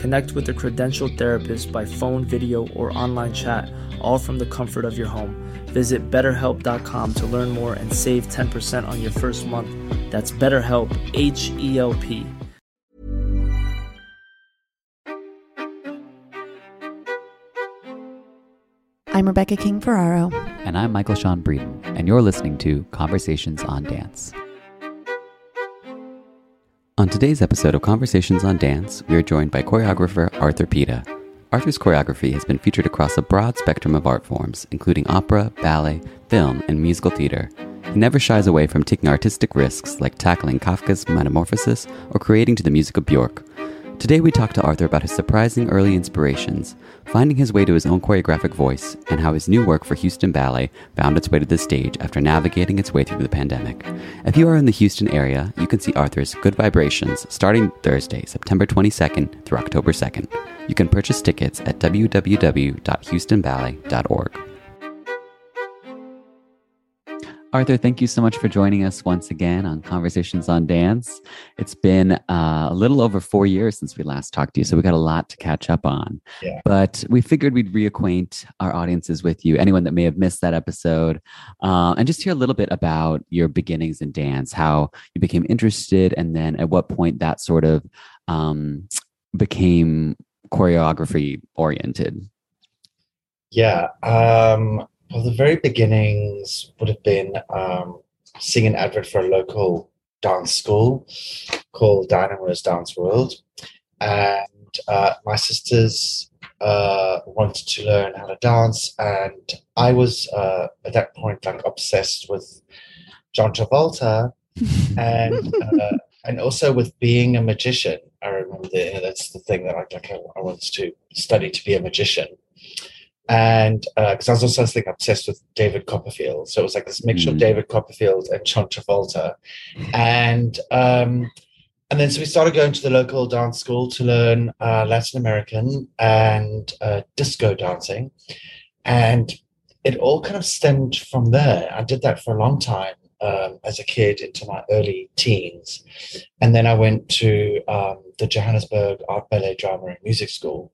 Connect with a credentialed therapist by phone, video, or online chat, all from the comfort of your home. Visit betterhelp.com to learn more and save 10% on your first month. That's BetterHelp, H E L P. I'm Rebecca King Ferraro. And I'm Michael Sean Breeden, and you're listening to Conversations on Dance. On today's episode of Conversations on Dance, we are joined by choreographer Arthur Pita. Arthur's choreography has been featured across a broad spectrum of art forms, including opera, ballet, film, and musical theater. He never shies away from taking artistic risks like tackling Kafka's Metamorphosis or creating to the music of Bjork. Today we talk to Arthur about his surprising early inspirations, finding his way to his own choreographic voice, and how his new work for Houston Ballet found its way to the stage after navigating its way through the pandemic. If you are in the Houston area, you can see Arthur's Good Vibrations starting Thursday, September 22nd through October 2nd. You can purchase tickets at www.houstonballet.org. Arthur, thank you so much for joining us once again on Conversations on Dance. It's been uh, a little over four years since we last talked to you, so we got a lot to catch up on. Yeah. But we figured we'd reacquaint our audiences with you, anyone that may have missed that episode, uh, and just hear a little bit about your beginnings in dance, how you became interested, and then at what point that sort of um, became choreography oriented. Yeah. Um, well, the very beginnings would have been um, seeing an advert for a local dance school called Dynamo's Dance World. And uh, my sisters uh, wanted to learn how to dance. And I was uh, at that point like obsessed with John Travolta and uh, and also with being a magician. I remember the, that's the thing that I, like, I, I wanted to study to be a magician and because uh, I was also think obsessed with David Copperfield, so it was like this mixture mm. of David Copperfield and John Travolta, and um, and then so we started going to the local dance school to learn uh, Latin American and uh, disco dancing, and it all kind of stemmed from there. I did that for a long time um, as a kid into my early teens, and then I went to um, the Johannesburg Art Ballet Drama and Music School,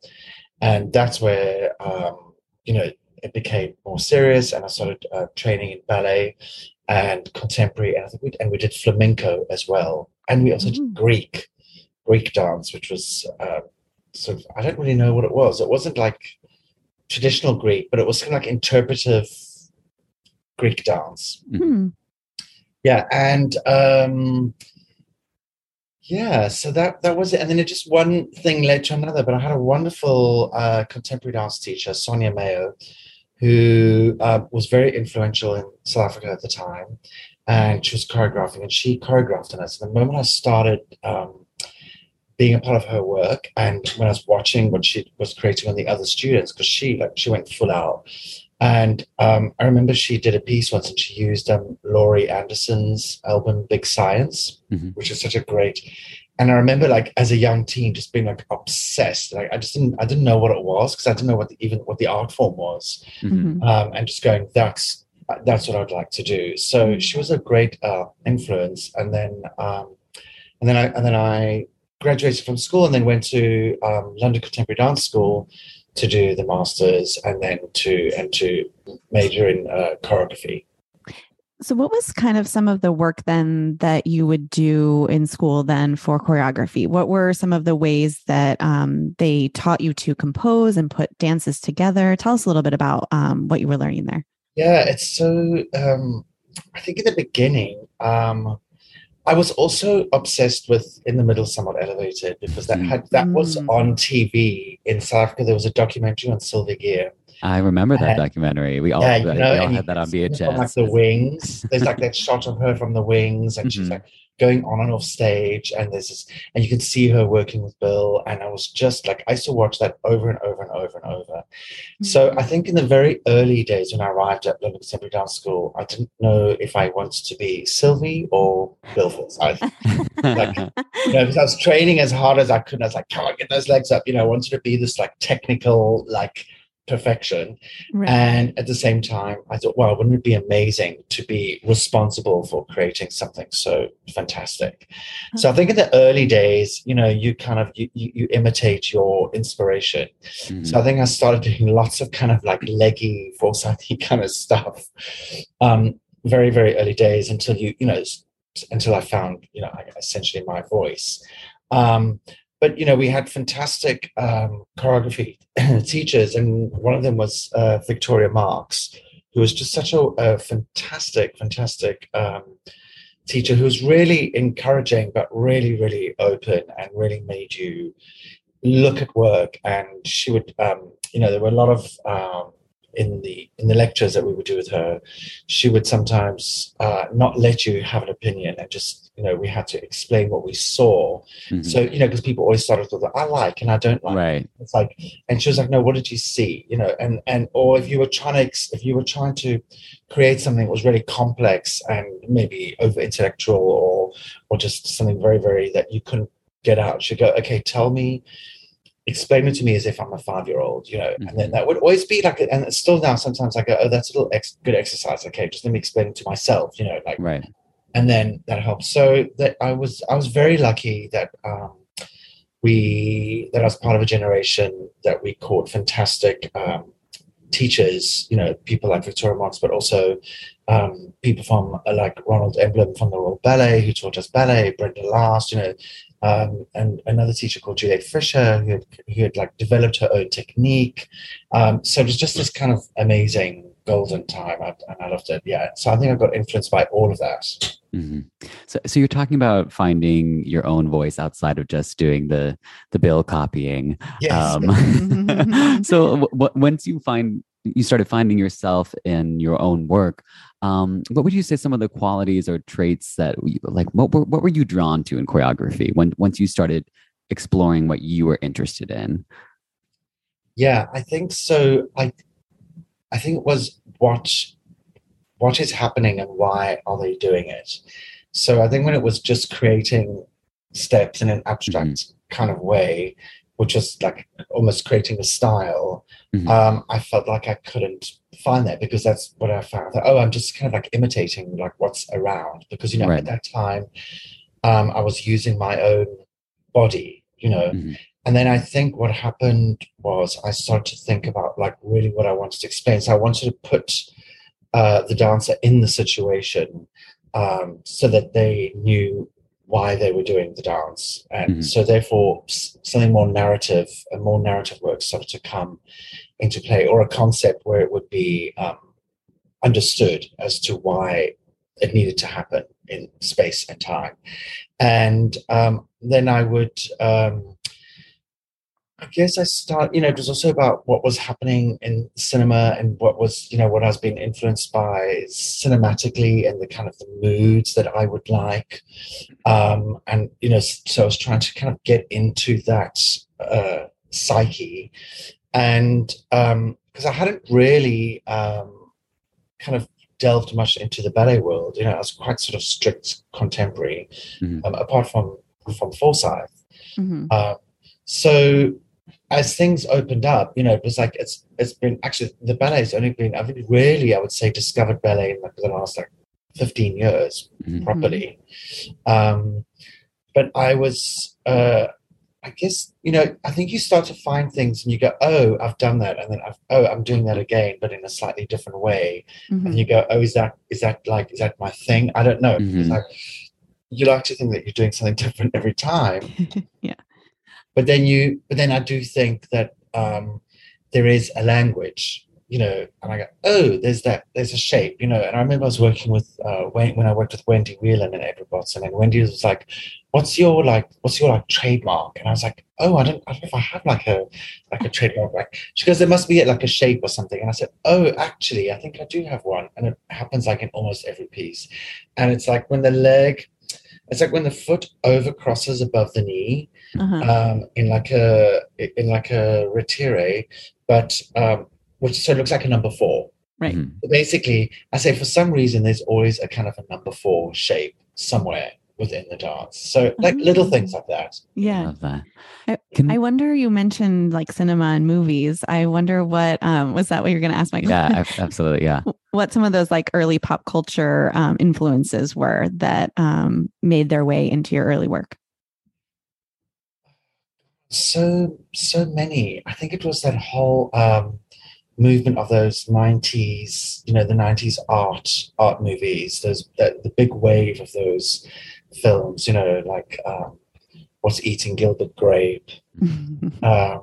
and that's where um, you know, it became more serious, and I started uh, training in ballet and contemporary, and I think we and we did flamenco as well, and we also mm-hmm. did Greek, Greek dance, which was uh, sort of I don't really know what it was. It wasn't like traditional Greek, but it was kind of like interpretive Greek dance. Mm-hmm. Yeah, and um, yeah, so that that was it, and then it just one thing led to another. But I had a wonderful uh, contemporary dance teacher, Sonje Mayo, who uh, was very influential in South Africa at the time, and she was choreographing, and she choreographed in us. The moment I started um, being a part of her work, and when I was watching what she was creating on the other students, because she like she went full out, and um, I remember she did a piece once and she used um, Laurie Anderson's album Big Science, mm-hmm. which is such a great and I remember like as a young teen just being like obsessed. Like I just didn't I didn't know what it was because I didn't know what the, even what the art form was, Mhm. um, and just going that's that's what I'd like to do. So she was a great uh, influence, and then um, and then I and then I graduated from school and then went to um, London Contemporary Dance School to do the masters and then to and to major in uh, choreography. So, what was kind of some of the work then that you would do in school then for choreography? What were some of the ways that um, they taught you to compose and put dances together? Tell us a little bit about um, what you were learning there. Yeah, it's so. Um, I think in the beginning, um, I was also obsessed with "In the Middle, Somewhat Elevated" because that Mm. had that was Mm. on TV in South Africa. There was a documentary on Sylvie Guillem. I remember that Uh, documentary. We all, yeah, you we all had that on see VHS. From like the wings, there's like that shot of her from the wings, and she's Mhm. like going on and off stage, and there's this, and you can see her working with Bill, and I was just like, I used to watch that over and over and over and over. So I mm. think in the very early days when I arrived at London Contemporary Dance School, I didn't know if I wanted to be Sylvie or Bill. I, like, you know, because I was training as hard as I could. And I was like, come on, get those legs up. You know, I wanted to be this like technical, like perfection. Right. And at the same time, I thought, well, wouldn't it be amazing to be responsible for creating something so fantastic? So I think in the early days, you know, you kind of you, you, you imitate your inspiration. Mhm. So I think I started doing lots of kind of like leggy, Forsythy kind of stuff. Um, very, very early days until you, you know, until I found, you know, essentially my voice. Um, but you know, we had fantastic um, choreography teachers, and one of them was uh, Victoria Marks, who was just such a, a fantastic, fantastic um, teacher who was really encouraging, but really, really open, and really made you look at work. And she would, um, you know, there were a lot of um, in the in the lectures that we would do with her. She would sometimes uh, not let you have an opinion, and just you know, we had to explain what we saw. Mhm. So you know, because people always started with I like and I don't like. right. It's like, and she was like, "No, what did you see?" You know, and and or if you were trying to if you were trying to create something that was really complex and maybe over intellectual or or just something very very that you couldn't get out, she'd go, "Okay, tell me." Explain it to me as if I'm a five year old, you know, and then Mhm. that would always be like, and it's still now sometimes I go, oh, that's a little ex- good exercise. Okay, just let me explain it to myself, you know, like, Right. And then that helps. So that I was I was very lucky that um, we that I was part of a generation that we caught fantastic um, teachers. You know, people like Victoria Marks, but also um, people from uh, like Ronald Emblen from the Royal Ballet who taught us ballet, Brenda Last, you know, um, and another teacher called Juliet Fisher who had, who had like developed her own technique. Um, so it was just this kind of amazing golden time, I, and I loved it. Yeah, so I think I got influenced by all of that. hmm So, so you're talking about finding your own voice outside of just doing the the bill copying. Yes. Um, so, w- w- once you find you started finding yourself in your own work, um, what would you say some of the qualities or traits that you, like what were, what were you drawn to in choreography when once you started exploring what you were interested in? Yeah, I think so. I I think it was what what is happening and why are they doing it. So I think when it was just creating steps in an abstract kind of way, which was like almost creating a style, Mhm. um, I felt like I couldn't find that because that's what I found. That, oh, I'm just kind of like imitating like what's around because you know Right. at that time um, I was using my own body, you know, Mhm. And then I think what happened was I started to think about like really what I wanted to explain. So I wanted to put uh, the dancer in the situation um, so that they knew why they were doing the dance. And Mhm. so therefore something more narrative and more narrative work started to come into play or a concept where it would be um, understood as to why it needed to happen in space and time. And um, then I would, um, I guess I start, you know, it was also about what was happening in cinema and what was, you know, what I was being influenced by cinematically and the kind of the moods that I would like. Um, and, you know, so I was trying to kind of get into that uh, psyche. And because I hadn't really um, kind of delved much into the ballet world, you know, I was quite sort of strict contemporary Mhm. um, apart from from Forsythe. Mhm. Um, so as things opened up, you know, it was like it's it's been actually the ballet's only been I've really, really I would say discovered ballet in like the last like 15 years Mhm. properly. Um, but I was uh I guess you know I think you start to find things and you go oh I've done that and then I've, oh I'm doing that again but in a slightly different way Mhm. and you go oh is that is that like is that my thing I don't know It's Mhm. like you like to think that you're doing something different every time yeah. But then you but then i do think that um there is a language you know and i go oh there's that there's a shape you know and i remember i was working with uh when, when i worked with wendy whelan and edward watson and wendy was like what's your like what's your like trademark? And i was like oh i don't i don't know if i have like a like a trademark like she goes there must be like a shape or something and i said oh actually i think i do have one and it happens like in almost every piece and it's like when the leg it's like when the foot over crosses above the knee Uh-huh. um, in like a in like a retire, but um, which so it looks like a number four. Right. Mhm. But basically, I say for some reason there's always a kind of a number four shape somewhere within the dance. So like little Oh. things like that. yeah. Love that. I- Can, I wonder you mentioned like cinema and movies. I wonder what um was that what you're gonna ask Michael? yeah, absolutely. Yeah. what some of those like early pop culture um, influences were that um, made their way into your early work. So so many. I think it was that whole um, movement of those '90s, you know, the '90s art art movies. Those that the big wave of those films. You know, like um, what's eating Gilbert Grape. um,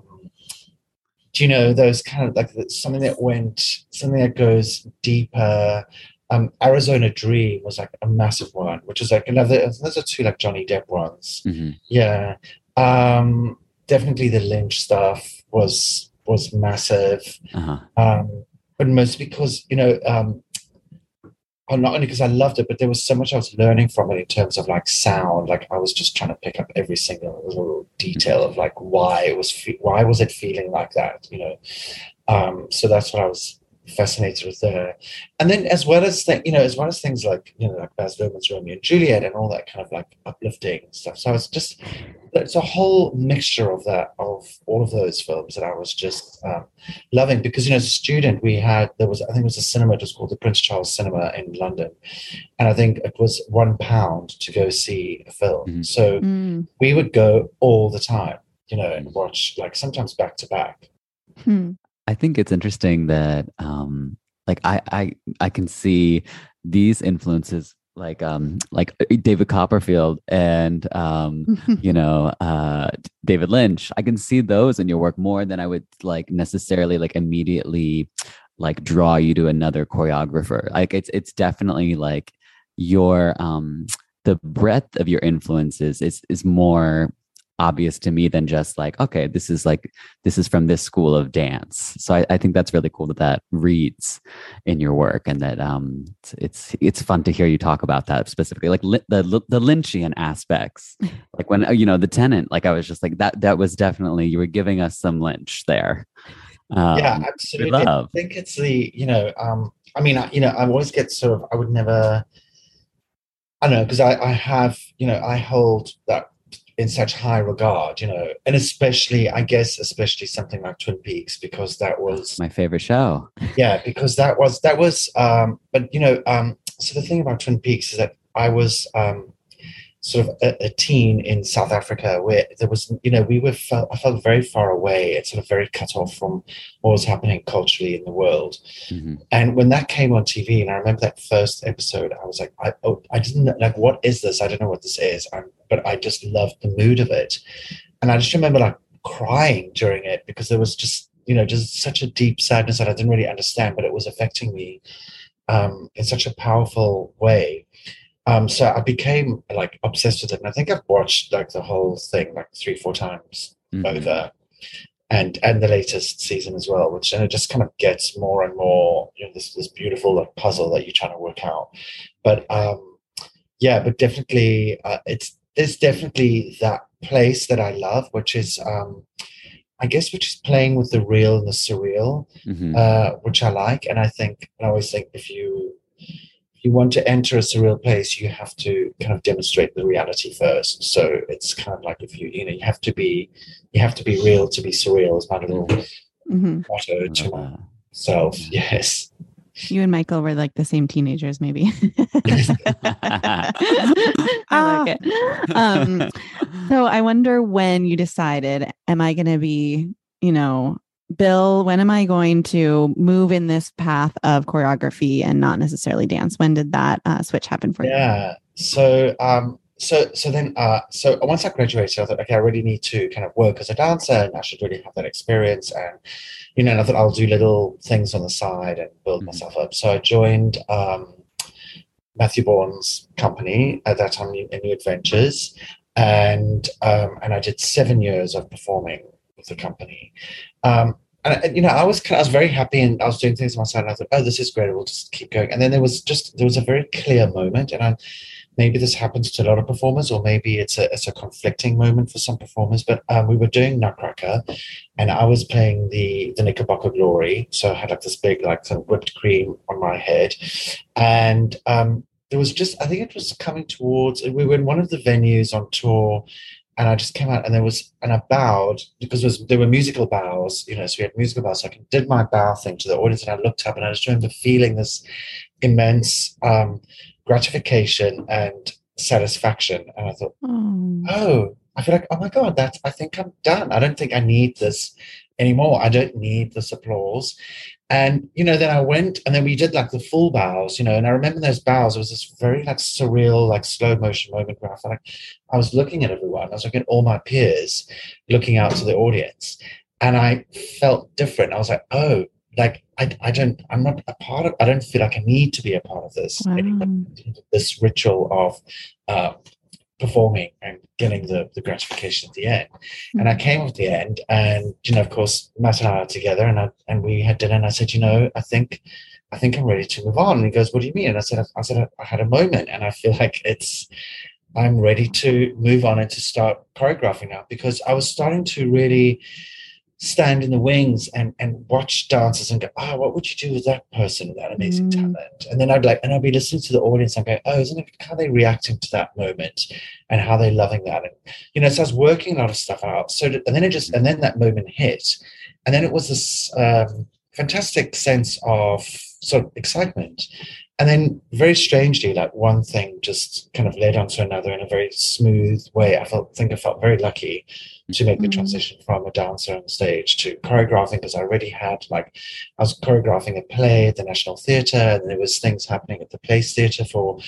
do you know those kind of like something that went something that goes deeper um arizona dream was like a massive one which is like another those are two like johnny depp ones hmm yeah um definitely the lynch stuff was was massive Uh-huh. um but mostly because you know um not only because I loved it, but there was so much I was learning from it in terms of like sound. Like I was just trying to pick up every single little detail of like why it was fe- why was it feeling like that, you know. Um, so that's what I was fascinated with there. And then as well as th- you know, as well as things like you know like Baz Luhrmann's Romeo and Juliet and all that kind of like uplifting stuff. So it's just it's a whole mixture of that of all of those films that I was just um, loving because you know as a student we had there was I think it was a cinema just called the Prince Charles Cinema in London, and I think it was one pound to go see a film. Mhm. So Mm, we would go all the time, you know, and watch like sometimes back to back. hmm. I think it's interesting that um like I I I can see these influences like um like uh, David Copperfield and um you know uh David Lynch. I can see those in your work more than I would like necessarily like immediately like draw you to another choreographer. Like it's it's definitely like your um the breadth of your influences is is more obvious to me than just like okay this is like this is from this school of dance. So i, I think that's really cool that that reads in your work and that um it's it's, it's fun to hear you talk about that specifically like li- the the lynchian aspects. Like when uh, you know the tenant like i was just like that that was definitely you were giving us some lynch there. Um, yeah, absolutely. I think it's the you know, um, I mean, I, you know, I always get sort of, I would never, I don't know, because I, I have, you know, I hold that in such high regard, you know, and especially, I guess, especially something like Twin Peaks, because that was my favorite show. Yeah because that was that was um but you know um so the thing about twin peaks is that i was um sort of a, a teen in south africa where there was you know we were felt, i felt very far away it's sort of very cut off from what was happening culturally in the world. Mhm. and when that came on tv and i remember that first episode i was like i oh, i didn't like what is this? I don't know what this is. I but i just loved the mood of it. And i just remember like crying during it because there was just you know just such a deep sadness that i didn't really understand but it was affecting me um in such a powerful way. Um so i became like obsessed with it. And i think i've watched like the whole thing like three four times Mhm. over and and the latest season as well which and it just kind of gets more and more you know this this beautiful like puzzle that you're trying to work out. But um yeah but definitely uh, it's there's definitely that place that i love which is um i guess which is playing with the real and the surreal Mhm. uh which i like and i think i always think if you you want to enter a surreal place, you have to kind of demonstrate the reality first. So it's kind of like if you, you know, you have to be, you have to be real to be surreal. Is my little hmm motto to myself. Yes. You and Michael were like the same teenagers, maybe. I like it. Um, so I wonder when you decided, am I going to be, you know, Bill, when am I going to move in this path of choreography and not necessarily dance? When did that uh, switch happen for you? Yeah. So, um, so, so then, uh, so once I graduated, I thought, okay, I really need to kind of work as a dancer, and I should really have that experience. And you know, and I thought I'll do little things on the side and build Mhm. myself up. So I joined um, Matthew Bourne's company at that time, New, New Adventures, and um, and I did seven years of performing with the company. Um, and and, you know, I was kind of, I was very happy, and I was doing things on my side. And I thought, oh, this is great. We'll just keep going. And then there was just there was a very clear moment, and I maybe this happens to a lot of performers, or maybe it's a it's a conflicting moment for some performers. But um, we were doing Nutcracker, and I was playing the the Knickerbocker Glory, so I had like this big like some whipped cream on my head, and um, there was just I think it was coming towards. We were in one of the venues on tour. And I just came out, and there was, and I bowed because there, was, there were musical bows, you know. So we had musical bows. So I did my bow thing to the audience, and I looked up, and I just remember feeling this immense um, gratification and satisfaction. And I thought, Oh, oh, I feel like, oh my God, that's, I think I'm done. I don't think I need this anymore. I don't need this applause. And, you know, then I went and then we did like the full bows, you know, and I remember those bows, it was this very like surreal, like slow motion moment where I felt like I was looking at everyone. I was looking at all my peers looking out to the audience. And I felt different. I was like, oh, like I, I don't, I'm not a part of, I don't feel like I need to be a part of this wow. this ritual of uh, performing and getting the, the gratification at the end. And I came at the end, and you know, of course, Matt and I are together, and I, and we had dinner, and I said, you know, I think. I think I'm ready to move on. And he goes, "What do you mean?" And I said, "I said I had a moment, and I feel like it's, I'm ready to move on and to start choreographing now because I was starting to really stand in the wings and and watch dancers and go, oh, what would you do with that person with that amazing Mm. talent? And then I'd like, and I'd be listening to the audience and go, oh, isn't it how they reacting to that moment and how they loving that? And you know, so I was working a lot of stuff out. So and then it just and then that moment hit, and then it was this um, fantastic sense of sort of excitement. And then, very strangely, like one thing just kind of led on to another in a very smooth way. I felt, think I felt very lucky to make the Mhm. transition from a dancer on stage to choreographing because I already had like I was choreographing a play at the National Theatre, and there was things happening at the Place Theatre for.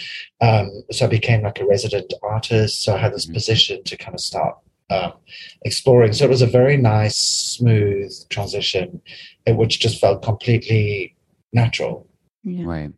Um, so I became like a resident artist. So I had this Mhm. position to kind of start um, exploring. So it was a very nice, smooth transition, uh, which just felt completely natural. Yeah. Right.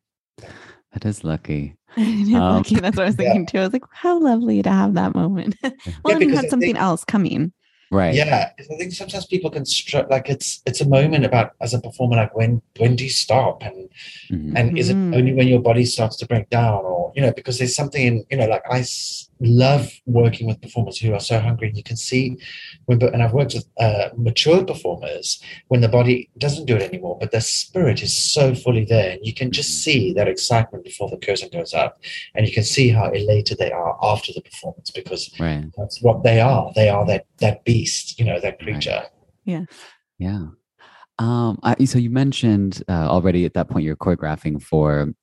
That is lucky. It is Um, lucky. That's what I was yeah. thinking too. I was like, how lovely to have that moment. well, and you had something think- else coming. Right. Yeah, I think sometimes people can stru- like it's it's a moment about as a performer like when when do you stop and Mhm. and is it Mhm. only when your body starts to break down or you know because there's something in you know like I s- love working with performers who are so hungry And you can see when and I've worked with uh, mature performers when the body doesn't do it anymore but their spirit is so fully there and you can just see that excitement before the curtain goes up and you can see how elated they are after the performance because Right. that's what they are they are that that beast you know that Right. creature Yeah. Yeah. Um, I, so you mentioned uh, already at that point you're choreographing for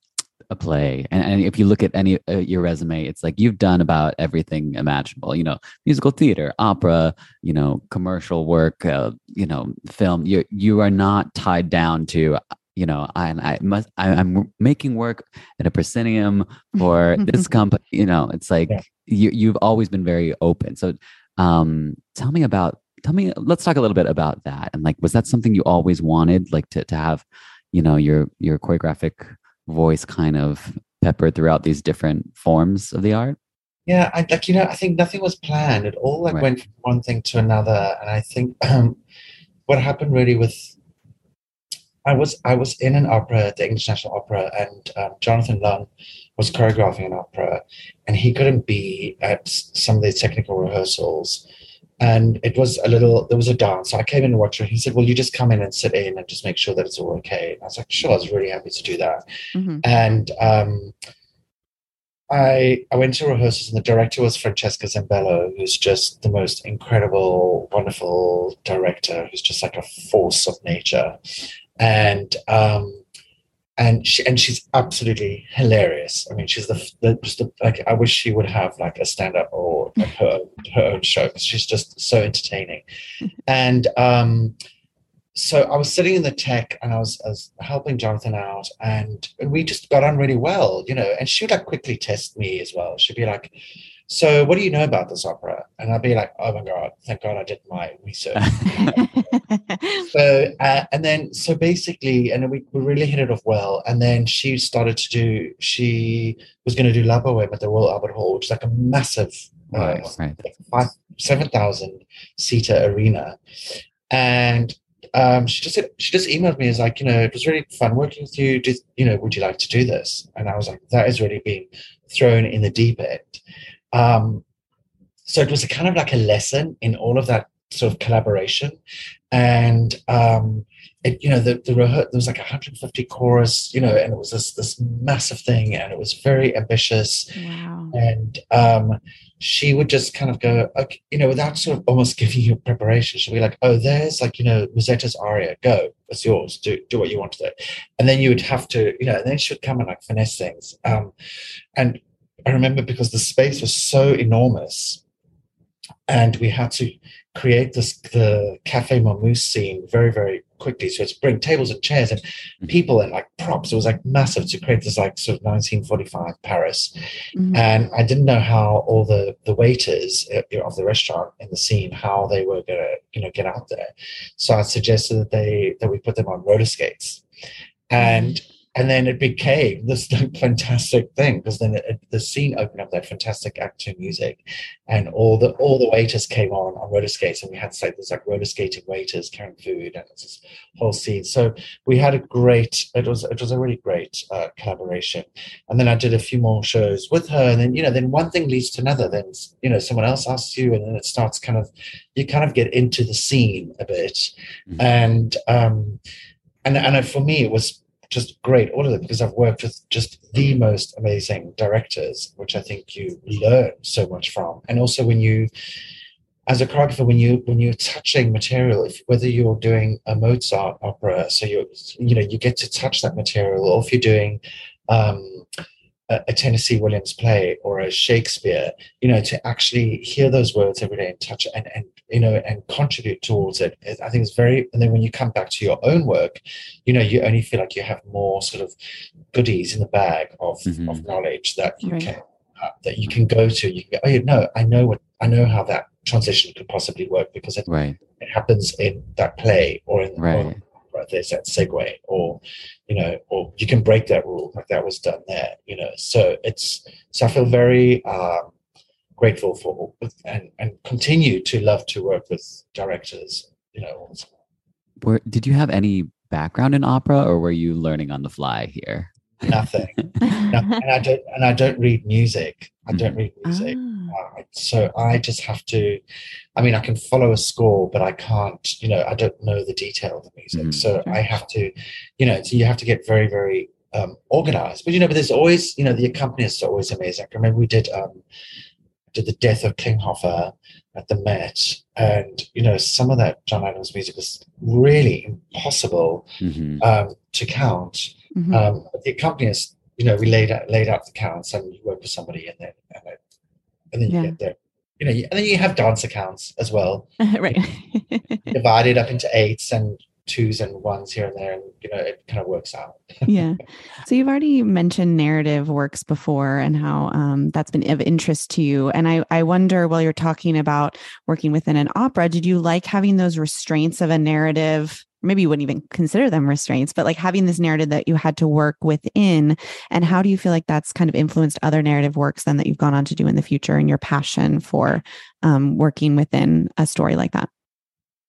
a play, and, and if you look at any uh, your resume, it's like you've done about everything imaginable. You know, musical theater, opera, you know, commercial work, uh, you know, film. You you are not tied down to. You know, I, I must. I, I'm making work at a proscenium for this company. You know, it's like Yeah. you you've always been very open. So, um, tell me about tell me let's talk a little bit about that and like was that something you always wanted like to, to have you know your your choreographic voice kind of peppered throughout these different forms of the art Yeah, I like you know, I think nothing was planned. It all like Right. went from one thing to another, and I think um, what happened really with I was I was in an opera at the English National Opera, and um, Jonathan Lunn was choreographing an opera, and he couldn't be at some of the technical rehearsals, and it was a little there was a dance. So i came in and watched it. He said well you just come in and sit in and just make sure that it's all okay? And i was like sure. I was really happy to do that. Mhm. and um I I went to rehearsals and the director was Francesca Zambello, who's just the most incredible, wonderful director, who's just like a force of nature. And um and she and she's absolutely hilarious. I mean, she's the, the just the, like I wish she would have like a stand up or like her own, her own show because she's just so entertaining. and um, so I was sitting in the tech and I was, I was helping Jonathan out, and, and we just got on really well, you know. And she would like quickly test me as well. She'd be like, "So, what do you know about this opera?" And I'd be like, "Oh my god, thank God I did my research." so uh, and then so basically and we, we really hit it off well. And then she started to do she was going to do La Boheme at the Royal Albert Hall which is like a massive uh, Right, right. like five seven thousand seater arena. And um, she just said, she just emailed me as like you know it was really fun working with you. Did you know would you like to do this? And I was like that is really being thrown in the deep end. Um, so it was a kind of like a lesson in all of that sort of collaboration and um it, you know the, the rehe- there was like 150 chorus you know and it was this this massive thing and it was very ambitious. Wow. and um she would just kind of go okay, you know without sort of almost giving you preparation she'd be like oh there's like you know Musetta's aria go it's yours do do what you want to do. And then you would have to you know and then she would come and like finesse things. Um and I remember because the space was so enormous and we had to create this the cafe Momus scene very very quickly. So it's bring tables and chairs and people and like props. It was like massive to create this like sort of 1945 paris. Mhm. and i didn't know how all the the waiters uh, you know, of the restaurant in the scene how they were gonna you know get out there. So i suggested that they that we put them on roller skates. And and then it became this like, fantastic thing because then it, the scene opened up that fantastic act two music. And all the all the waiters came on on roller skates and we had like there's like roller skating waiters carrying food and it's this whole scene. So we had a great it was it was a really great uh, collaboration. And then i did a few more shows with her and then you know then one thing leads to another then you know someone else asks you and then it starts kind of you kind of get into the scene a bit. Mhm. and um and and for me it was just great all of them because I've worked with just the most amazing directors, which I think you learn so much from. And also when you as a choreographer, when you when you're touching material, if whether you're doing a Mozart opera, so you you know you get to touch that material, or if you're doing um, a, a Tennessee Williams play or a Shakespeare, you know, to actually hear those words every day and touch and and you know and contribute towards it, it- I think it's very. And then when you come back to your own work, you know, you only feel like you have more sort of goodies in the bag of Mhm. of knowledge that you Right. can uh, that you can go to. You can go, oh, you know, I know what I know how that transition could possibly work because it, Right. it happens in that play or in Right. or, or there's that segue or you know or you can break that rule like that was done there you know so it's so i feel very um grateful for and and continue to love to work with directors you know Were, did you have any background in opera or were you learning on the fly here? Nothing No, and i don't and i don't read music i don't Mhm. read music Ah. Uh, so I just have to. I mean, I can follow a score, but I can't. You know, I don't know the detail of the music, Mhm. so. I have to. You know, so you have to get very, very um, organized. But you know, but there's always, you know, the accompanists are always amazing. I remember we did um, did the Death of Klinghoffer at the Met, and you know, some of that John Adams music was really impossible hmm um, to count. Mhm. Um, the accompanist, you know, we laid out laid out the counts and you work with somebody and then and then, and then you Yeah. get there. You know, and then you have dance accounts as well, right. divided up into eights and twos and ones here and there, and you know, it kind of works out. yeah. So you've already mentioned narrative works before and how um, that's been of interest to you. And I, I wonder while you're talking about working within an opera, did you like having those restraints of a narrative? Maybe you wouldn't even consider them restraints, but like having this narrative that you had to work within. And how do you feel like that's kind of influenced other narrative works then that you've gone on to do in the future and your passion for um, working within a story like that?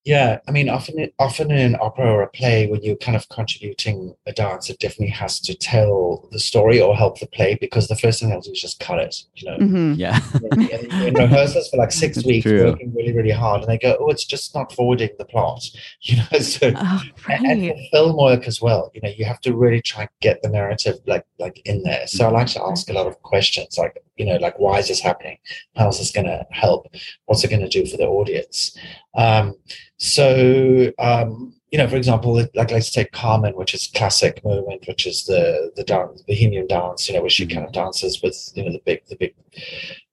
Yeah, I mean, often often in an opera or a play, when you're kind of contributing a dance, it definitely has to tell the story or help the play because the first thing they'll do is just cut it. You know, Mhm. Yeah. and in rehearsals for like six weeks, true. working really, really hard, and they go, "Oh, it's just not forwarding the plot," you know. So Oh, and, and for film work as well, you know, you have to really try and get the narrative like like in there. So I like to ask a lot of questions, like you know, like why is this happening? How is this going to help? What's it going to do for the audience? Um, so um, you know, for example, like let's take Carmen, which is classic movement, which is the the dance, Bohemian dance, you know, where she kind of dances with you know the big the big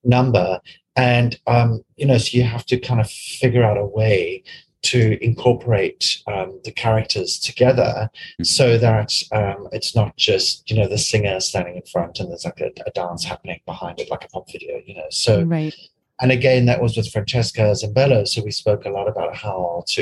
number, and um, you know, so you have to kind of figure out a way to incorporate um, the characters together Mhm. so that um, it's not just you know the singer standing in front and there's like a, a dance happening behind it like a pop video you know so right. and again that was with francesca zambello so we spoke a lot about how to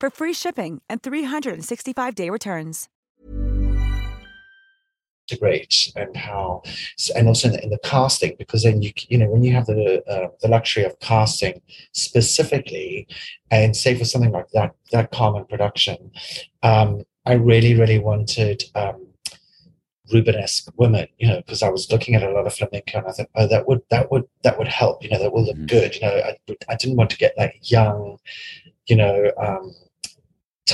for free shipping and 365-day returns. integrate and how and also in the, in the casting because then you you know when you have the uh, the luxury of casting specifically and say for something like that that Carmen production um i really really wanted um Rubenesque women, you know, because I was looking at a lot of flamenco and I thought, oh, that would that would that would help, you know, that will look Mhm. good, you know. I, I didn't want to get like young, you know, um,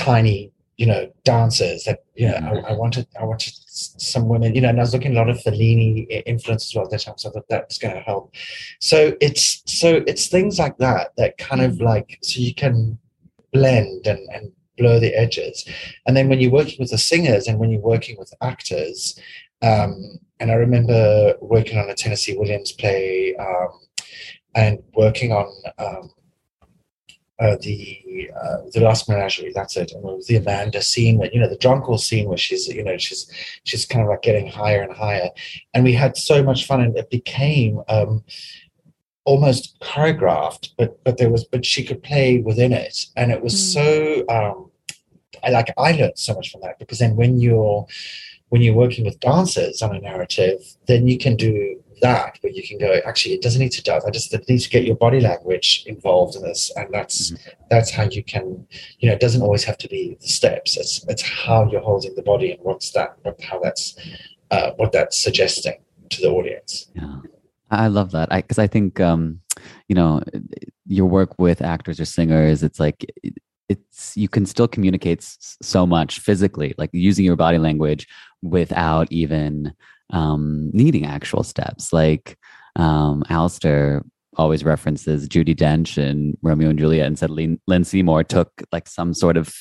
tiny, you know, dancers. That you know, Mhm. I, I wanted I wanted some women, you know, and I was looking at a lot of Fellini influence as well at that time, so I thought that was going to help. So it's so it's things like that that kind of like so you can blend and and blur the edges and then when you're working with the singers and when you're working with actors um, and i remember working on a tennessee williams play um, and working on um, uh, the uh, the glass menagerie that's it and the amanda scene where you know the jonquil scene where she's you know she's she's kind of like getting higher and higher and we had so much fun and it became um, almost choreographed, but but there was but she could play within it, and it was Mm. so. Um, I like I learned so much from that because then when you're when you're working with dancers on a narrative, then you can do that where you can go. Actually, it doesn't need to dance. I just need to get your body language involved in this, and that's that's how you can. You know, it doesn't always have to be the steps. It's it's how you're holding the body and what's that, what how that's uh, what that's suggesting to the audience. Yeah. I love that. I because I think um, you know, your work with actors or singers, it's like it- it's you can still communicate so much physically, like using your body language without even um needing actual steps. Like um Alistair always references Judi Dench in Romeo and Juliet and said Lynn, Lynn Seymour took like some sort of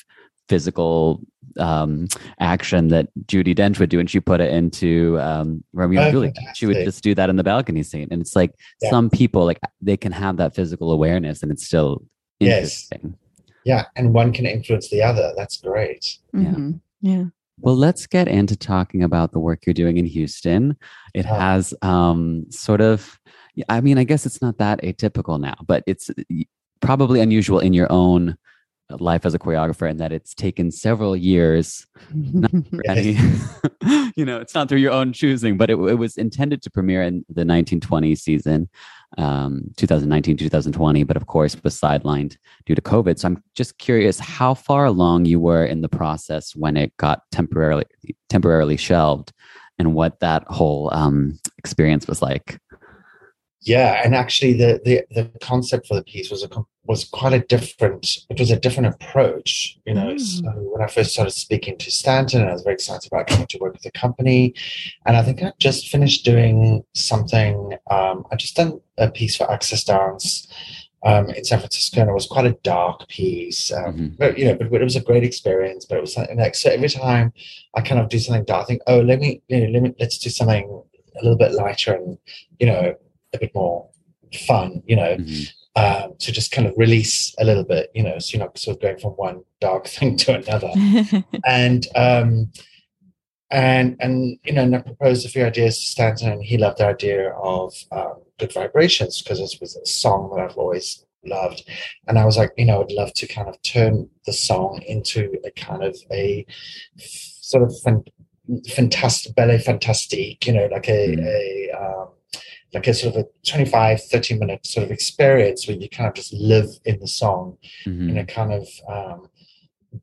physical um action that Judi Dench would do and she put it into um Romeo and Oh, Juliet. She would just do that in the balcony scene. And it's like Yeah. some people like they can have that physical awareness and it's still Yes. interesting. Yeah, and one can influence the other. That's great. Yeah. Mhm. Yeah. Well, let's get into talking about the work you're doing in Houston. It has um, sort of, I mean, I guess it's not that atypical now, but it's probably unusual in your own life as a choreographer in that it's taken several years any, you know, it's not through your own choosing, but it, it was intended to premiere in the 1920 season, um, 2019, 2020, but of course was sidelined due to COVID. So I'm just curious how far along you were in the process when it got temporarily temporarily shelved, and what that whole um, experience was like. Yeah, and actually, the the the concept for the piece was a was quite a different. It was a different approach, you know. Mm. So when I first started speaking to Stanton, I was very excited about coming to work with the company, and I think I just finished doing something. Um, I just done a piece for Access Dance. Um, in San Francisco, and it was quite a dark piece. Um, mm-hmm. But you know, but, but, it was a great experience. But it was something like so. Every time I kind of do something dark, I think, oh, let me, you know, let me, let's do something a little bit lighter and you know a bit more fun, you know, mm-hmm. um, to just kind of release a little bit, you know, so you're not sort of going from one dark thing to another. and um, and and you know, and I proposed a few ideas to Stanton, and he loved the idea of um, good vibrations because this was a song that I've always loved. And I was like, you know, I'd love to kind of turn the song into a kind of a sort of fan, fantastic ballet fantastique, you know, like a, mm. a um, like a sort of a 25 30 minute sort of experience where you kind of just live in the song mm-hmm. in a kind of um,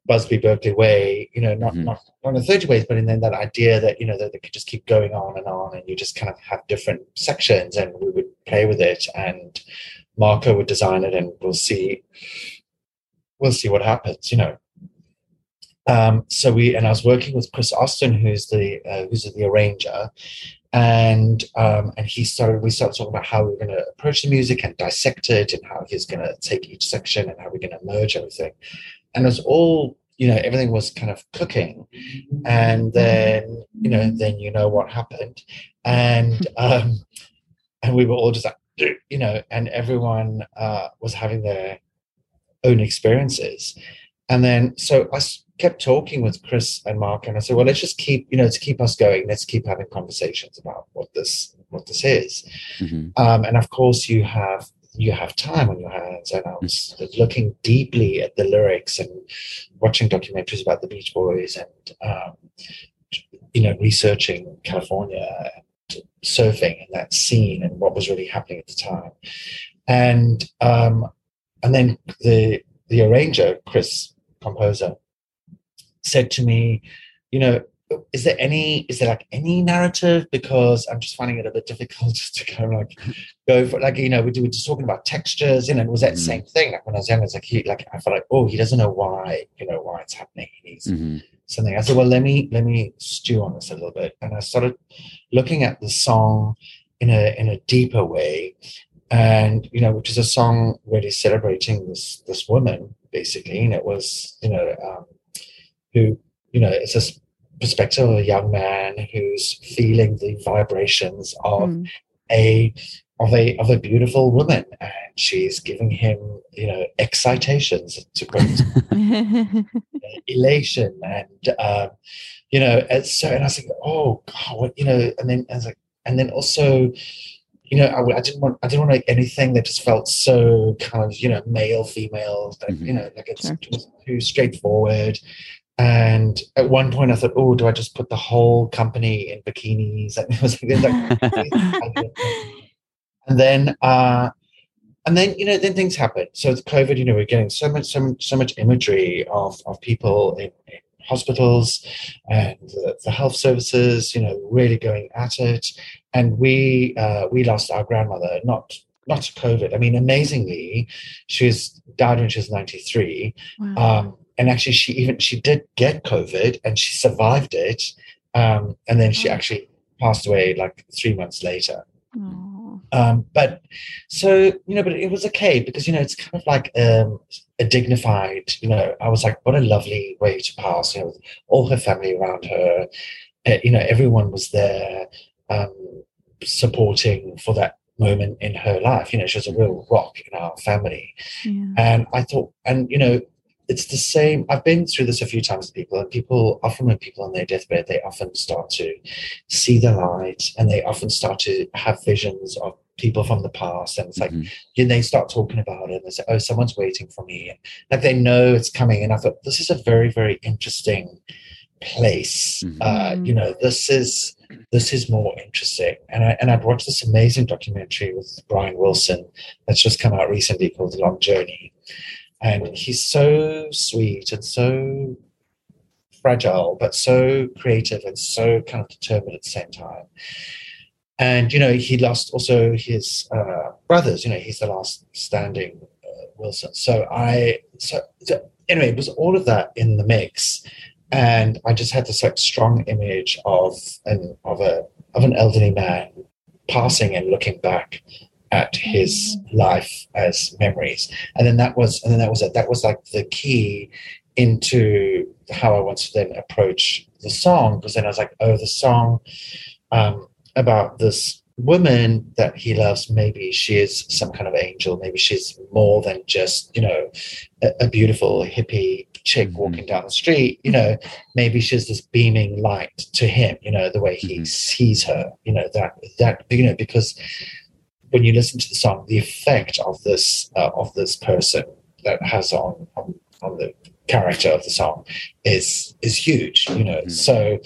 busby berkeley way you know not mm-hmm. not not in 30 ways but in then that idea that you know that they could just keep going on and on and you just kind of have different sections and we would play with it and marco would design it and we'll see we'll see what happens you know um, so we and I was working with Chris Austin, who's the uh, who's the arranger, and um, and he started we started talking about how we are going to approach the music and dissect it and how he's going to take each section and how we're going to merge everything. And it was all you know everything was kind of cooking. And then you know then you know what happened. And um and we were all just like you know and everyone uh was having their own experiences and then so i kept talking with Chris and Mark, and I said, "Well, let's just keep, you know, to keep us going. Let's keep having conversations about what this what this is." Mm-hmm. Um, and of course, you have you have time on your hands. And I was mm-hmm. looking deeply at the lyrics and watching documentaries about the Beach Boys, and um, you know, researching California and surfing and that scene and what was really happening at the time. And um, and then the the arranger, Chris, composer, said to me, you know, is there any is there like any narrative because i'm just finding it a bit difficult to kind of like go for like you know we were just talking about textures you know it was that mm-hmm. same thing like when i was young it's like he like i felt like oh he doesn't know why you know why it's happening he needs mm-hmm. something i said well let me let me stew on this a little bit and i started looking at the song in a in a deeper way and you know which is a song really celebrating this this woman basically and it was you know um, who, you know, it's a perspective of a young man who's feeling the vibrations of mm. a of a of a beautiful woman, and she's giving him, you know, excitations to quote elation, and um, you know, and so and I was like, oh God, what, you know, and then I was like, and then also you know, I, I, didn't want I didn't want like anything that just felt so kind of you know male female, that, mm-hmm. you know, like it's sure. too straightforward. And at one point, I thought, "Oh, do I just put the whole company in bikinis?" And it was like, and then, uh, and then you know, then things happen. So with COVID, you know, we're getting so much, so much, so much imagery of of people in, in hospitals and the, the, health services, you know, really going at it. And we uh, we lost our grandmother, not not to COVID. I mean, amazingly, she was died when she was ninety three. Wow. Um, and actually she even she did get covid and she survived it um, and then she actually passed away like three months later um, but so you know but it was okay because you know it's kind of like um, a dignified you know i was like what a lovely way to pass you know all her family around her uh, you know everyone was there um, supporting for that moment in her life you know she was a real rock in our family yeah. and i thought and you know it's the same. I've been through this a few times with people, and people often, when people on their deathbed, they often start to see the light and they often start to have visions of people from the past. And it's like, mm-hmm. you know, they start talking about it and they say, oh, someone's waiting for me. And like they know it's coming. And I thought, this is a very, very interesting place. Mm-hmm. Uh, you know, this is this is more interesting. And I and I'd watched this amazing documentary with Brian Wilson that's just come out recently called The Long Journey and he's so sweet and so fragile, but so creative and so kind of determined at the same time. and you know he lost also his uh, brothers. You know he's the last standing uh, Wilson. So I so, so anyway, it was all of that in the mix, and I just had this like strong image of an of a of an elderly man passing and looking back at his life as memories. And then that was and then that was it. That was like the key into how i wanted to then approach the song because then i was like oh the song um, about this woman that he loves maybe she is some kind of angel maybe she's more than just you know a, a beautiful hippie chick Mhm. walking down the street you know maybe she's this beaming light to him you know the way he Mhm. sees her you know that that you know because when you listen to the song the effect of this uh, of this person that has on, on on the character of the song is is huge you know Mhm. so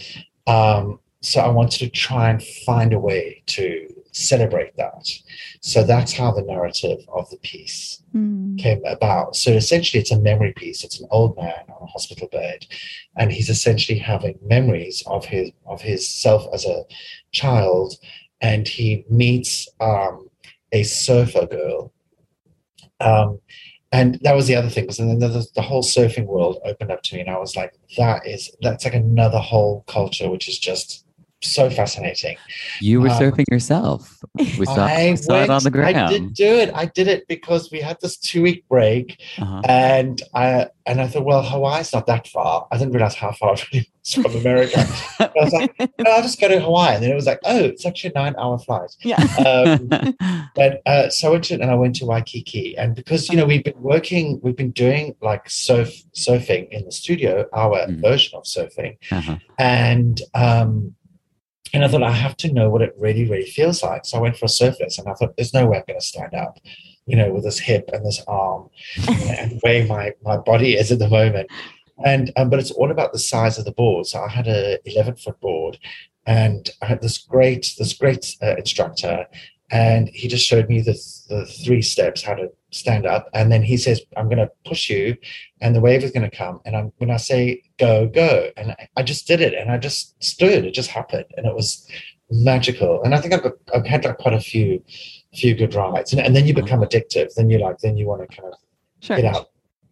um so i wanted to try and find a way to celebrate that so that's how the narrative of the piece Mm. came about. So essentially, it's a memory piece. It's an old man on a hospital bed, and he's essentially having memories of his of his self as a child, and he meets um, a surfer girl. Um, and that was the other thing, because then the, the whole surfing world opened up to me, and I was like, "That is that's like another whole culture, which is just so fascinating." You were Um, surfing yourself. We saw, I saw it on the ground. I did do it. I did it because we had this two week break, Uh-huh. and I and I thought, well, Hawaii's not that far. I didn't realize how far it really was from America. I was like, "No, I'll just go to Hawaii, and then it was like, oh, it's actually a nine hour flight. Yeah. Um, but uh, so I went to, and I went to Waikiki, and because you know we've been working, we've been doing like surf surfing in the studio, our Mhm. version of surfing, Uh-huh. and um and I thought I have to know what it really, really feels like. So I went for a surface. And I thought there's no way I'm going to stand up, you know, with this hip and this arm and the way my my body is at the moment. And um, but it's all about the size of the board. So I had a 11 foot board, and I had this great this great uh, instructor, and he just showed me the the three steps how to stand up, and then he says, "I'm going to push you, and the wave is going to come, and I'm when I say go go," and I, I just did it, and I just stood. It just happened, and it was magical. And I think I've got I've had like quite a few few good rides, and, and then you become addictive. Then you like then you want to kind of Sure. get out.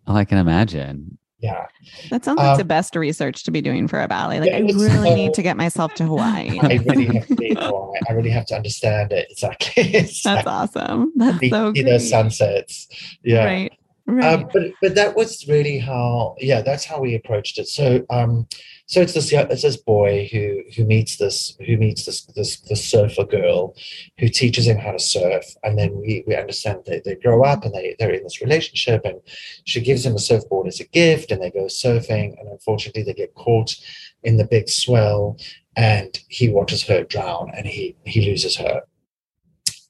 Oh, I can imagine. Yeah, That sounds like Um, the best research to be doing for a ballet. Like yeah, I really so- need to get myself to Hawaii. I really have to be in Hawaii. I really have to understand it exactly. It's That's like, awesome. That's see- so see great. those sunsets. Yeah. Right. Right. Um, but but that was really how yeah that's how we approached it. So um so it's this it's this boy who who meets this who meets this this surfer girl who teaches him how to surf and then we we understand they, they grow up and they they're in this relationship and she gives him a surfboard as a gift and they go surfing and unfortunately they get caught in the big swell and he watches her drown and he he loses her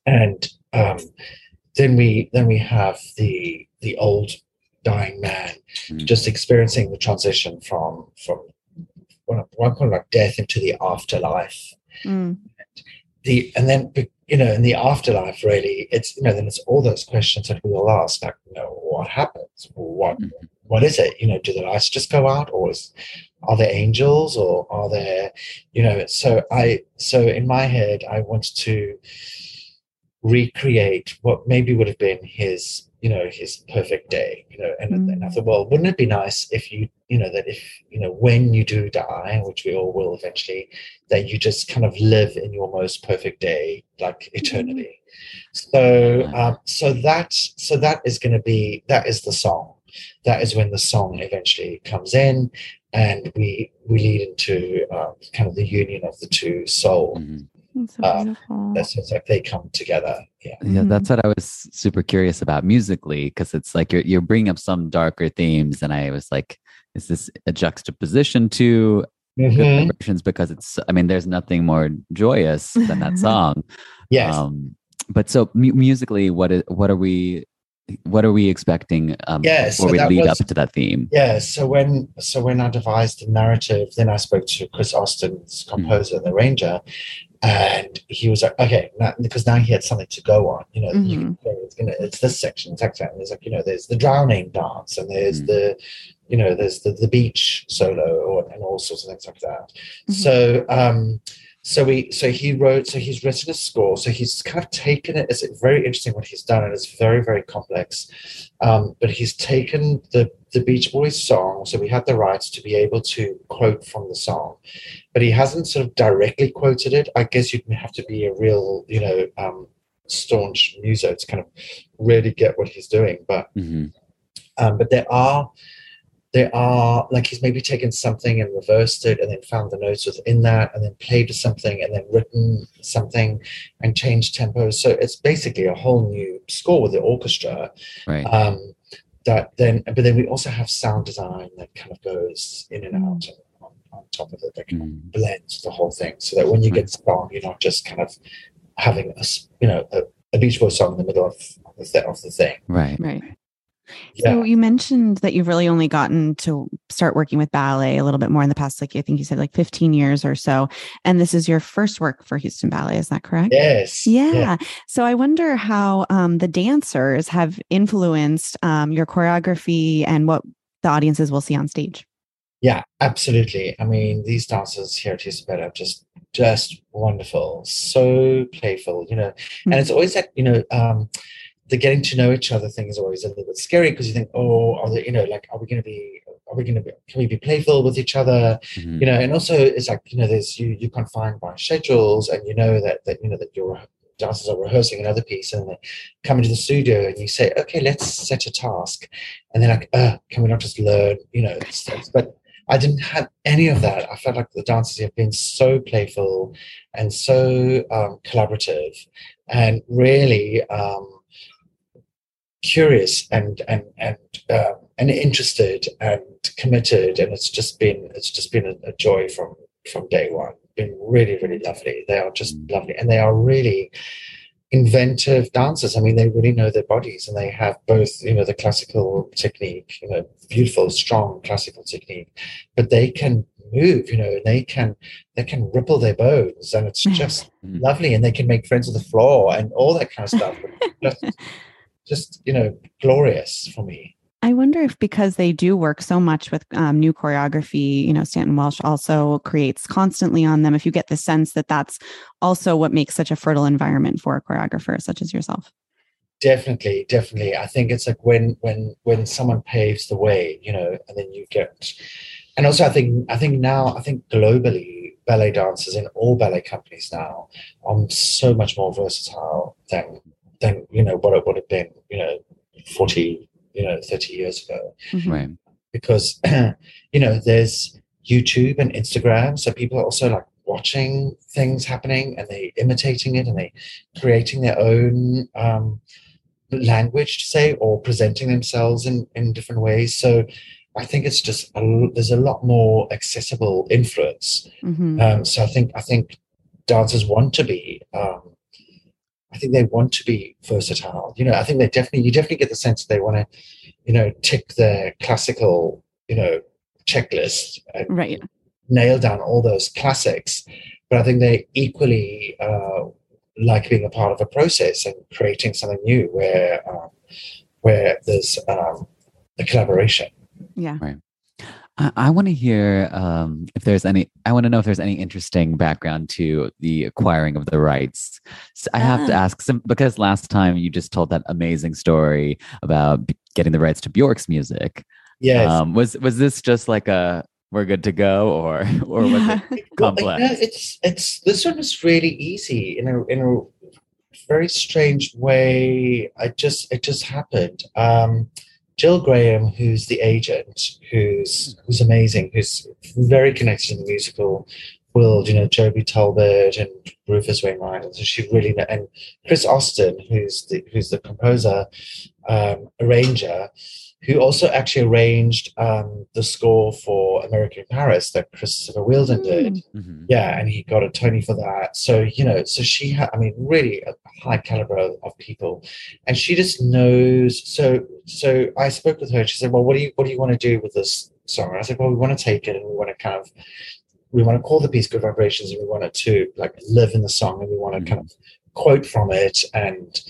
and um then we then we have the the old dying man Mm. just experiencing the transition from from one one kind of like death into the afterlife Mm. the and then you know in the afterlife really it's you know then it's all those questions that we all ask like you know what happens what Mhm. what is it you know do the lights just go out or is are there angels or are there you know so i so in my head i wanted to recreate what maybe would have been his you know his perfect day you know and, and i Mm. thought well wouldn't it be nice if you you know that if you know when you do die which we all will eventually that you just kind of live in your most perfect day like eternity? So um so that so that is going to be that is the song. That is when the song eventually comes in and we we lead into um, kind of the union of the two souls. Mhm. That's so uh, beautiful. that's it's like they come together yeah Yeah, that's what I was super curious about musically because it's like you're you're bringing up some darker themes, and I was like, is this a juxtaposition to good Mhm. vibrations? Because it's, I mean, there's nothing more joyous than that song. yes Um, but so mu- musically, what is what are we what are we expecting um, Yeah, before so we that lead was- up to that theme? Yeah, so when so when I devised the narrative, then I spoke to Chris Austin's composer, the arranger, and he was like, okay, now, because now he had something to go on. You know, you can go, it's gonna it's this section, it's that section. There's like you know, there's the drowning dance, and there's Mm. the you know, there's the the beach solo, or, and all sorts of things like that. Mhm. So um, so we so he wrote so he's written a score so he's kind of taken it it's very interesting what he's done and it's very very complex um, but he's taken the the beach boys song so we had the rights to be able to quote from the song. But he hasn't sort of directly quoted it. I guess you'd have to be a real you know um, staunch muso to kind of really get what he's doing. But hmm um, but there are there are like he's maybe taken something and reversed it and then found the notes within that and then played something and then written something and changed tempos. So it's basically a whole new score with the orchestra. Right. um, that then but then we also have sound design that kind of goes in and out on, on top of it that kind of Mm. blends the whole thing so that when you get song you're not just kind of having a s- you know a, a beach boy song in the middle of, of, the, th- of the thing Right. Right. Yeah So you mentioned that you've really only gotten to start working with ballet a little bit more in the past, like I think you said, like 15 years or so. And this is your first work for Houston Ballet. Is that correct? yes Yeah. So I wonder how um, the dancers have influenced um, your choreography and what the audiences will see on stage. Yeah, absolutely. I mean, these dancers here at Houston Ballet are just just wonderful, so playful, you know. And it's always that, you know, um, the getting to know each other thing is always a little bit scary because you think, oh, are they, you know, like, are we going to be, are we going to be, can we be playful with each other? Mhm. You know, and also it's like, you know, there's you you're confined by schedules, and you know that that you know that your dancers are rehearsing another piece, and they come into the studio, and you say, okay, let's set a task, and they're like, uh, can we not just learn, you know, steps? But I didn't have any of that. I felt like the dancers have been so playful and so um, collaborative, and really um, curious and and and um, and interested and committed. And it's just been it's just been a, a joy from from day one. Been really really lovely. They are just Mm. lovely, and they are really inventive dancers. I mean, they really know their bodies, and they have both, you know, the classical technique, you know, beautiful, strong classical technique, but they can move, you know, and they can they can ripple their bones, and it's just Mhm. lovely, and they can make friends with the floor and all that kind of stuff. just, you know, glorious for me. I wonder if because they do work so much with um, new choreography, you know, Stanton Welch also creates constantly on them. If you get the sense that that's also what makes such a fertile environment for a choreographer such as yourself. definitely definitely i think it's like when when when someone paves the way you know and then you get and also i think i think now i think globally ballet dancers in all ballet companies now are so much more versatile than than you know what it would have been you know 40 you know 30 years ago Mhm. Right. because you know there's YouTube and Instagram, so people are also like watching things happening and they imitating it and they creating their own um, language to say or presenting themselves in in different ways. So I think it's just a, l- there's a lot more accessible influence. Mhm. Um, so I think I think dancers want to be. Um, I think they want to be versatile. You know, I think they definitely you definitely get the sense that they want to, you know, tick their classical, you know, checklist and Right. nail down all those classics. But I think they equally uh, like being a part of a process and creating something new where um, where there's um, a collaboration. Yeah. I, I want to hear um, if there's any. I want to know if there's any interesting background to the acquiring of the rights. So I have to Ah. ask some because last time you just told that amazing story about b- getting the rights to Bjork's music. Yes. Um, was was this just like a we're good to go, or or was it Well, complex? you know, it's it's this one is really easy in a in a very strange way. I just it just happened. Um, Jill Graham, who's the agent, who's who's amazing, who's very connected in the musical world. You know, Joby Talbot and Rufus Wainwright, so she really and Chris Austin, who's the who's the composer, um, arranger, who also actually arranged um, the score for American in Paris that Christopher Wheeldon did. Mhm. Yeah, and he got a Tony for that. So you know, so she had, I mean, really a high caliber of, of people, and she just knows. So, so I spoke with her. and She said, "Well, what do you what do you want to do with this song?" And I said, "Well, we want to take it and we want to kind of." We want to call the piece "Good Vibrations" and we want it to like live in the song and we want to kind of quote from it and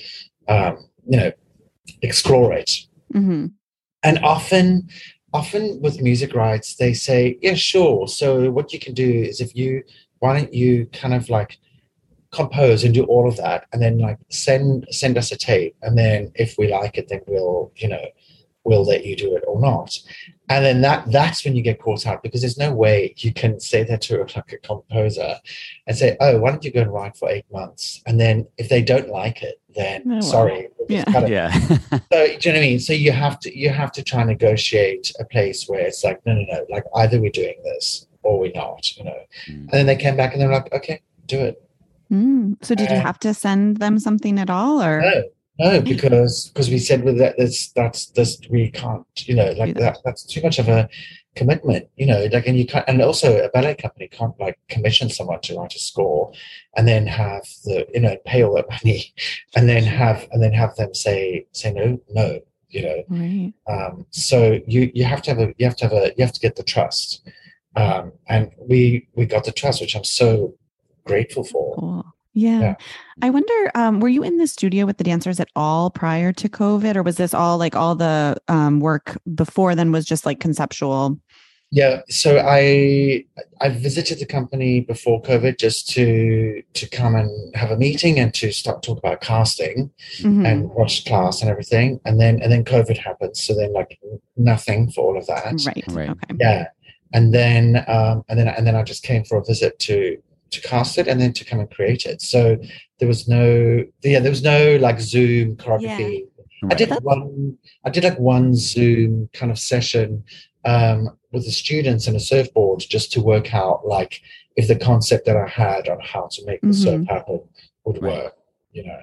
um, you know explore it hmm and often often with music rights they say yeah sure. So what you can do is if you why don't you kind of like compose and do all of that and then like send send us a tape and then if we like it then we'll you know we'll let you do it or not. And then that that's when you get caught out because there's no way you can say that to like a composer and say oh why don't you go and write for eight months? And then if they don't like it then Oh, sorry Yeah. Kind of- yeah. so do you know what I mean? So you have to you have to try and negotiate a place where it's like, no, no, no, like either we're doing this or we're not, you know. Mm. And then they came back and they're like, okay, do it. Mm. So did you Uh, have to send them something at all or? No, no, because because we said with that that's that's this we can't, you know, like Do that that's too much of a commitment, you know, like and you can't and also a ballet company can't like commission someone to write a score and then have the you know, pay all that money and then have and then have them say say no, no, you know. Right. Um, so you you have to have a you have to have a you have to get the trust, um, and we we got the trust, which I'm so grateful for. Cool. Yeah. Yeah. I wonder, um, were you in the studio with the dancers at all prior to COVID, or was this all like all the um, work before then was just like conceptual? Yeah, so I I visited the company before COVID just to to come and have a meeting and to start talk about casting Mhm. and watch class and everything, and then and then COVID happened, so then like nothing for all of that. right. Right. Okay. Yeah, and then um, and then and then I just came for a visit to to cast it and then to come and create it. So there was no yeah there was no like Zoom choreography. I Right. did one. I did like one Zoom kind of session um, with the students and a surfboard just to work out like if the concept that I had on how to make the surf Mhm. happen would Right. work. You know.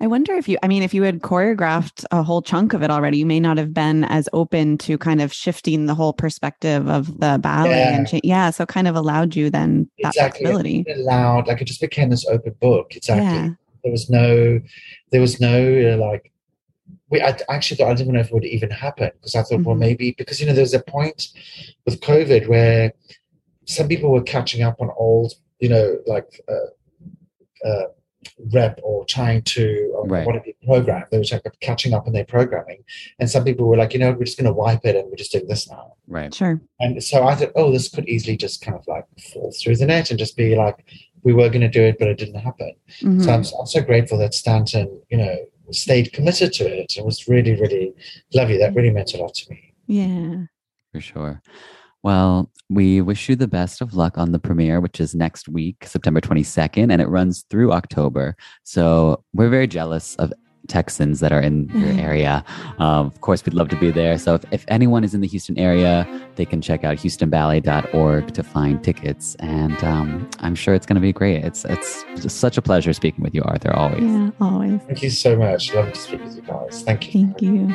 I wonder if you, I mean, if you had choreographed a whole chunk of it already, you may not have been as open to kind of shifting the whole perspective of the ballet and cha- yeah, so kind of allowed you then that Exactly. flexibility. It allowed like it just became this open book. Exactly. Yeah. There was no. There was no uh, like. We, I actually thought I didn't know if it would even happen because I thought, well, Mhm. maybe because you know there's a point with COVID where some people were catching up on old, you know, like uh, uh, rep or trying to or Right. whatever program. They were like catching up on their programming, and some people were like, you know, we're just going to wipe it and we're just doing this now. Right. Sure. And so I thought, oh, this could easily just kind of like fall through the net and just be like, we were going to do it, but it didn't happen. Mhm. So I'm, I'm so grateful that Stanton, you know, stayed committed to it. It was really, really lovely. That really meant a lot to me. yeah. For sure. Well, we wish you the best of luck on the premiere, which is next week, September 22nd, and it runs through October. So we're very jealous of Texans that are in your area. Um, of course, we'd love to be there. So if, if anyone is in the Houston area, they can check out houstonballet.org to find tickets. And um, I'm sure it's going to be great. It's, it's just such a pleasure speaking with you, Arthur, always. Yeah. Always. Thank you so much. Love to speak with you guys. Thank you. Thank you.